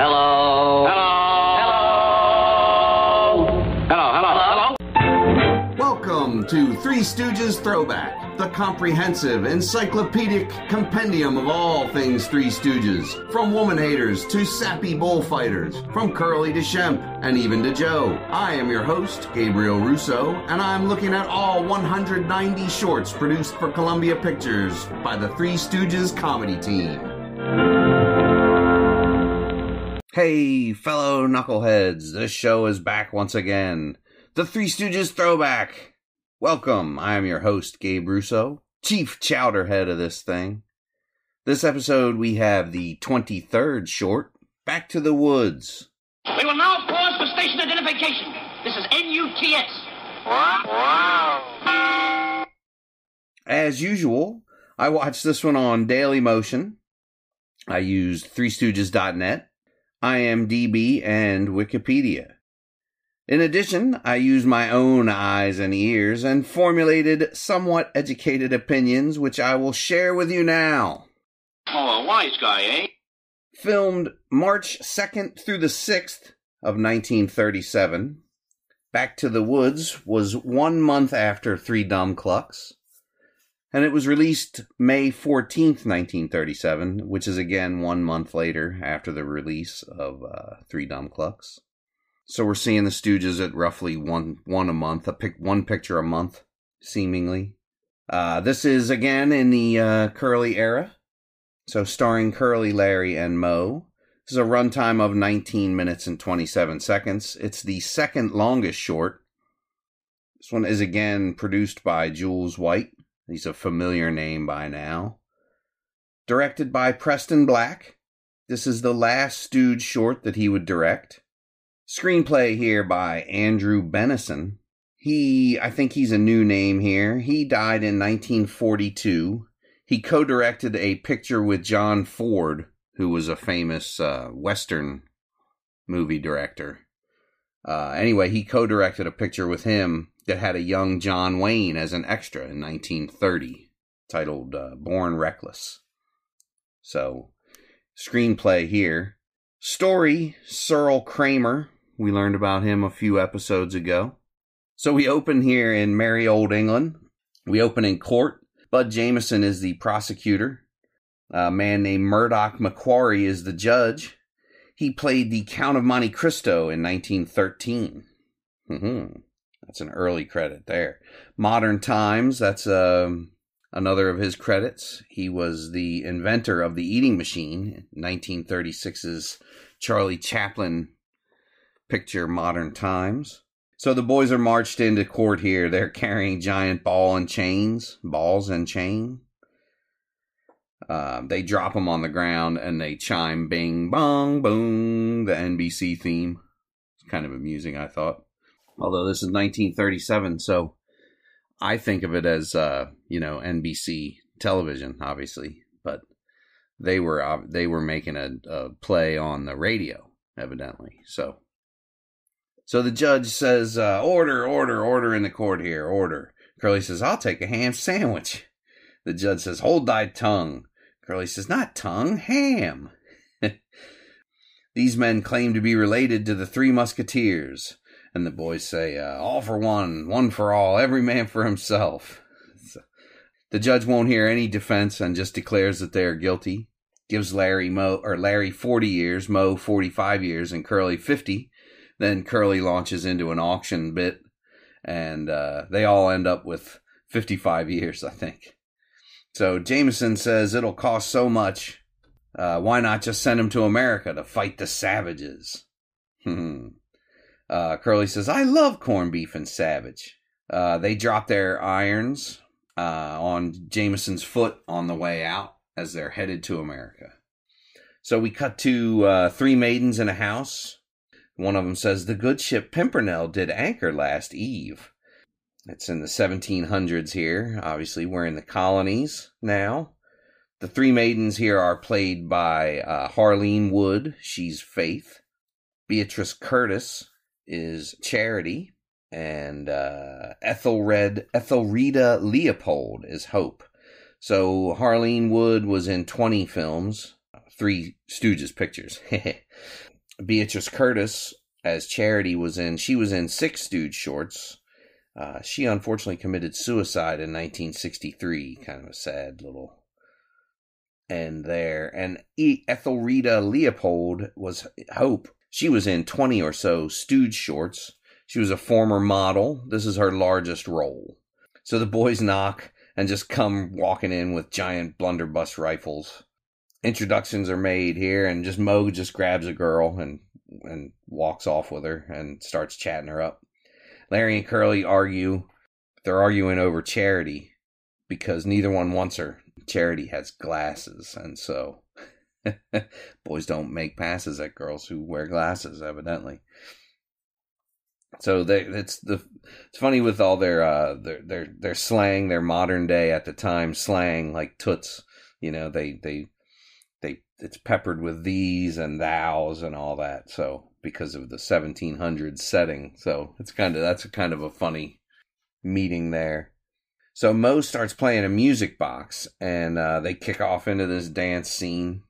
Hello. Hello. Hello. Hello. Hello. Hello. Welcome to Three Stooges Throwback, the comprehensive, encyclopedic compendium of all things Three Stooges. From woman haters to sappy bullfighters, from Curly to Shemp, and even to Joe. I am your host, Gabriel Russo, and I'm looking at all 190 shorts produced for Columbia Pictures by the Three Stooges comedy team. Hey, fellow knuckleheads, this show is back once again. The Three Stooges Throwback. Welcome, I am your host, Gabe Russo, chief chowderhead of this thing. This episode, we have the 23rd short, Back to the Woods. We will now pause for station identification. This is NUTS. As usual, I watched this one on Dailymotion. I used threestooges.net, IMDb, and Wikipedia. In addition, I used my own eyes and ears and formulated somewhat educated opinions, which I will share with you now. Oh, a wise guy, eh? Filmed March 2nd through the 6th of 1937. Back to the Woods was one month after Three Dumb Clucks. And it was released May 14th, 1937, which is again one month later after the release of uh, Three Dumb Clucks. So we're seeing the Stooges at roughly one one a month, a pic, one picture a month, seemingly. Uh, this is again in the uh, Curly era, so starring Curly, Larry, and Moe. This is a runtime of 19 minutes and 27 seconds. It's the second longest short. This one is again produced by Jules White. He's a familiar name by now. Directed by Preston Black. This is the last Stooge short that he would direct. Screenplay here by Andrew Bennison. He, I think he's a new name here. He died in 1942. He co directed a picture with John Ford, who was a famous uh, Western movie director. Uh, anyway, he co directed a picture with him that had a young John Wayne as an extra in 1930, titled uh, Born Reckless. So, screenplay here. Story Searle Kramer. We learned about him a few episodes ago. So, we open here in merry old England. We open in court. Bud Jameson is the prosecutor. A man named Murdock MacQuarrie is the judge. He played the Count of Monte Cristo in 1913. Mm-hmm. That's an early credit there. Modern Times, that's um, another of his credits. He was the inventor of the eating machine, 1936's Charlie Chaplin picture, Modern Times. So the boys are marched into court here. They're carrying giant ball and chains, balls and chain. Uh, they drop them on the ground and they chime bing bong boom, the NBC theme. It's kind of amusing, I thought. Although this is 1937, so I think of it as, uh, you know, NBC television, obviously, but they were uh, they were making a, a play on the radio, evidently. So, so the judge says, uh, "Order, order, order in the court here, order." Curly says, "I'll take a ham sandwich." The judge says, "Hold thy tongue." Curly says, "Not tongue, ham." These men claim to be related to the Three Musketeers. And the boys say, uh, all for one, one for all, every man for himself. So, the judge won't hear any defense and just declares that they are guilty. Gives Larry Moe or Larry 40 years, Moe 45 years, and Curly 50. Then Curly launches into an auction bit, and uh, they all end up with 55 years, I think. So Jameson says it'll cost so much. Uh, why not just send him to America to fight the savages? Hmm. Uh, Curly says, I love corned beef and Savage. Uh, they drop their irons uh, on Jameson's foot on the way out as they're headed to America. So we cut to uh, three maidens in a house. One of them says, The good ship Pimpernel did anchor last eve. It's in the 1700s here. Obviously, we're in the colonies now. The three maidens here are played by uh, Wood. She's Faith. Beatrice Curtis is Charity, and uh, Ethelred Ethelreda Leopold is Hope. So Harlene Wood was in 20 films, Three Stooges pictures. Beatrice Curtis as Charity was in. She was in six Stooge shorts. Uh, she unfortunately committed suicide in 1963. Kind of a sad little end there. And Ethelreda Leopold was Hope. She was in 20 or so Stooge shorts. She was a former model. This is her largest role. So the boys knock and just come walking in with giant blunderbuss rifles. Introductions are made here, and just Moe just grabs a girl and and walks off with her and starts chatting her up. Larry and Curly argue. They're arguing over Charity because neither one wants her. Charity has glasses, and so boys don't make passes at girls who wear glasses, evidently. So they, it's the it's funny with all their uh their their their slang, their modern day at the time slang like toots. You know, they they they it's peppered with these and thous and all that. So because of the 1700s setting, so it's kind of that's a kind of a funny meeting there. So Moe starts playing a music box, and uh, they kick off into this dance scene.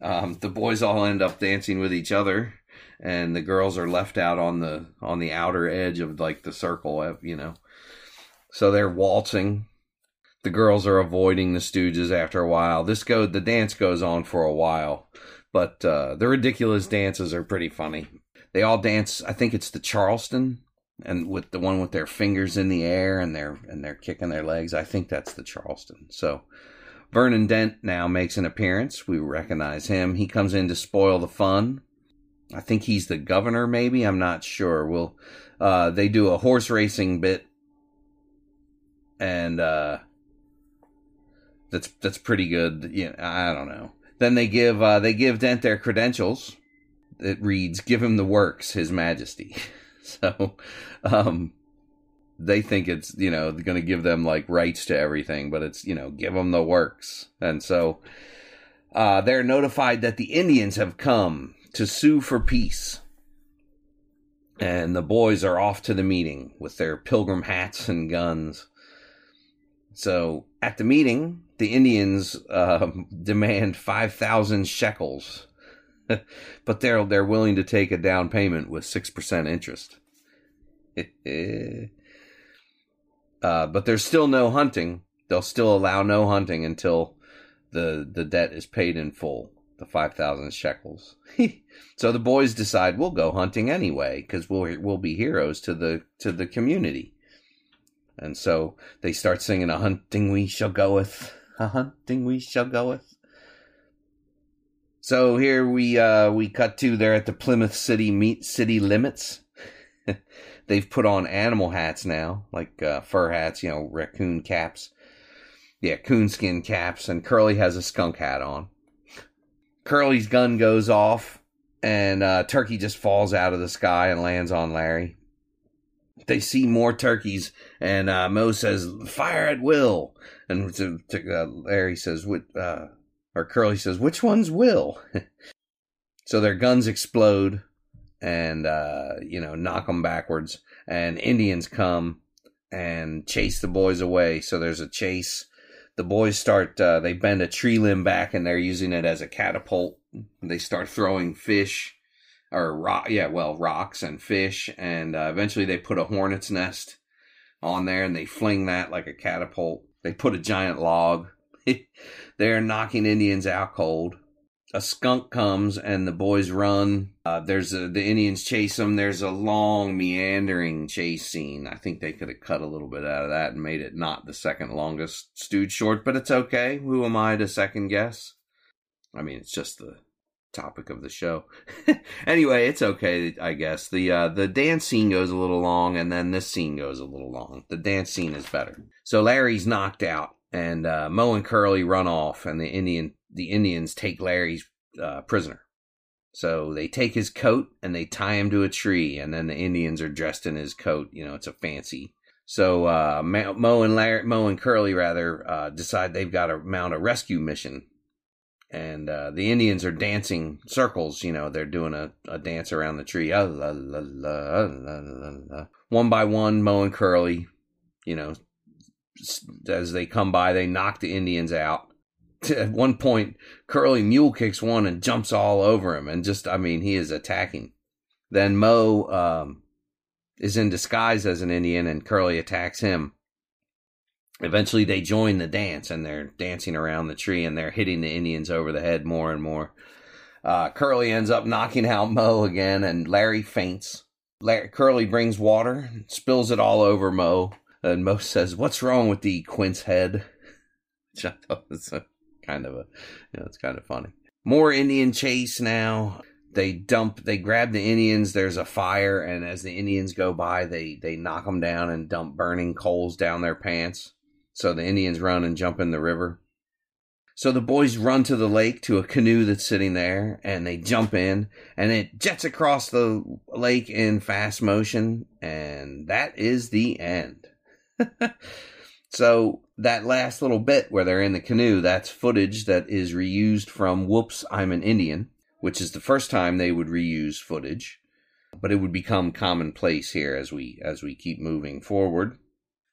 Um, the boys all end up dancing with each other, and the girls are left out on the on the outer edge of like the circle, you know. So they're waltzing. The girls are avoiding the Stooges after a while. This go the dance goes on for a while, but uh, the ridiculous dances are pretty funny. They all dance. I think it's the Charleston, and with the one with their fingers in the air and they're and they're kicking their legs. I think that's the Charleston. So Vernon Dent now makes an appearance. We recognize him. He comes in to spoil the fun. I think he's the governor, maybe. I'm not sure. We'll uh, they do a horse racing bit, and uh, that's that's pretty good. I don't know. Then they give uh, they give Dent their credentials. It reads, "Give him the works, His Majesty." so, um, they think it's you know going to give them like rights to everything, but it's you know give them the works, and so uh, they're notified that the Indians have come to sue for peace. And the boys are off to the meeting with their pilgrim hats and guns. So at the meeting, the Indians uh, demand five thousand shekels, but they're they're willing to take a down payment with six percent interest. uh, but there's still no hunting. They'll still allow no hunting until the the debt is paid in full, the five thousand shekels. so the boys decide we'll go hunting anyway because we'll we'll be heroes to the to the community. And so they start singing a hunting we shall goeth, a hunting we shall goeth. So here we uh we cut to they're at the Plymouth City meet city limits. They've put on animal hats now, like uh, fur hats, you know, raccoon caps. Yeah, coonskin caps, and Curly has a skunk hat on. Curly's gun goes off, and uh, Turkey just falls out of the sky and lands on Larry. They see more turkeys, and uh, Moe says, "Fire at will." And to, to, uh, Larry says, uh, or Curly says, "Which one's Will?" so their guns explode, and uh, you know knock them backwards, and Indians come and chase the boys away. So there's a chase. The boys start uh, they bend a tree limb back and they're using it as a catapult. They start throwing fish or rock yeah well rocks and fish. And uh, eventually they put a hornet's nest on there and they fling that like a catapult. They put a giant log. They're knocking indians out cold a skunk comes and the boys run. Uh, there's a, the Indians chase them. There's a long meandering chase scene. I think they could have cut a little bit out of that and made it not the second longest Stooge short, but it's okay. Who am I to second guess? I mean, it's just the topic of the show. anyway, it's okay, I guess. The uh, the dance scene goes a little long, and then this scene goes a little long. The dance scene is better. So Larry's knocked out, and uh, Moe and Curly run off, and the Indian the Indians take Larry's uh, prisoner. So they take his coat and they tie him to a tree, and then the Indians are dressed in his coat. You know, it's a fancy. So uh, Moe and Larry, Moe and Curly rather uh, decide they've got to mount a rescue mission, and uh, the Indians are dancing circles. You know, they're doing a, a dance around the tree. Ah, la, la, la, one by one, Moe and Curly, you know, as they come by, they knock the Indians out at one point, Curly mule kicks one and jumps all over him, and just I mean he is attacking. Then Moe um, is in disguise as an Indian, and Curly attacks him. Eventually, they join the dance, and they're dancing around the tree, and they're hitting the Indians over the head more and more. Uh, Curly ends up knocking out Moe again, and Larry faints. Larry, Curly brings water, spills it all over Moe, and Moe says, "What's wrong with the quince head?" Which I thought was a, kind of a, you know, it's kind of funny. More Indian chase now. They dump, they grab the Indians. There's a fire, and as the Indians go by, they they knock them down and dump burning coals down their pants. So the Indians run and jump in the river. So the boys run to the lake to a canoe that's sitting there and they jump in and it jets across the lake in fast motion and that is the end. so that last little bit where they're in the canoe, that's footage that is reused from Whoops, I'm an Indian, which is the first time they would reuse footage, but it would become commonplace here as we as we keep moving forward.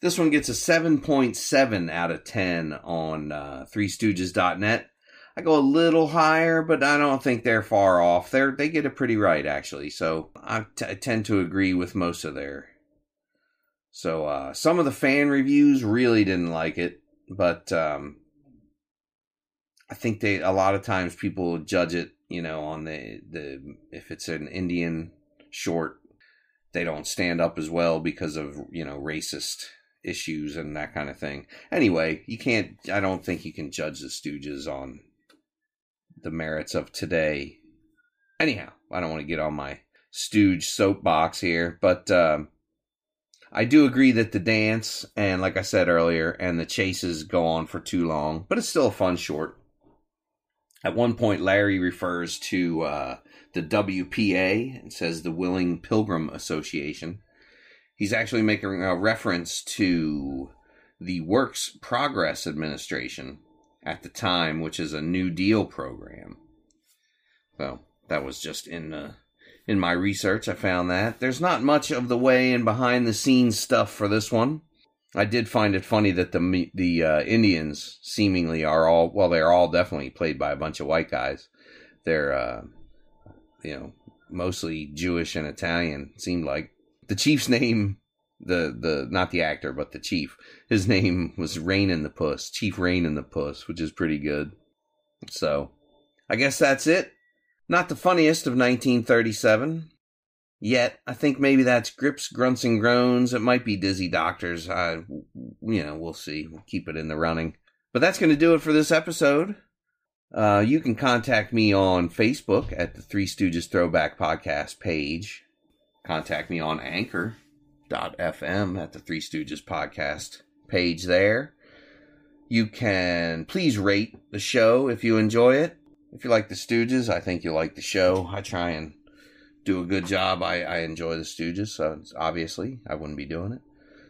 This one gets a 7.7 out of 10 on uh, threestooges.net. I go a little higher, but I don't think they're far off. They're they get it pretty right actually. So I, t- I tend to agree with most of their. So uh, some of the fan reviews really didn't like it, but um, I think they a lot of times people judge it, you know, on the the if it's an Indian short, they don't stand up as well because of you know racist issues and that kind of thing. Anyway, you can't. I don't think you can judge the Stooges on the merits of today. Anyhow, I don't want to get on my Stooge soapbox here, but um, I do agree that the dance and, like I said earlier, and the chases go on for too long, but it's still a fun short. At one point, Larry refers to uh, the WPA and says the Willing Pilgrim Association he's actually making a reference to the Works Progress Administration at the time, which is a New Deal program. Well, that was just in uh, in my research. I found that there's not much of the way and behind the scenes stuff for this one. I did find it funny that the the uh, Indians seemingly are all well, they're all definitely played by a bunch of white guys. They're uh, you know mostly Jewish and Italian. Seemed like the chief's name the the not the actor but the chief his name was rain in the puss chief rain in the puss which is pretty good so i guess that's it not the funniest of 1937 yet i think maybe that's grips grunts and groans. It might be dizzy doctors. I you know we'll see. We'll keep it in the running. But that's going to do it for this episode. Uh, you can contact me on facebook at the three stooges throwback podcast page. Contact me on anchor.fm at the Three Stooges podcast page there. You can please rate the show if you enjoy it. If you like the Stooges, I think you'll like the show. I try and do a good job. I, I enjoy the Stooges, so obviously I wouldn't be doing it.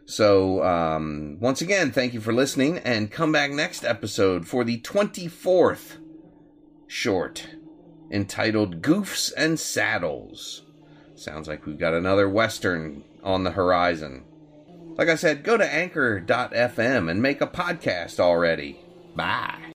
So, um, once again, thank you for listening, and come back next episode for the 24th short entitled Goofs and Saddles. Sounds like we've got another Western on the horizon. Like I said, go to anchor.fm and make a podcast already. Bye.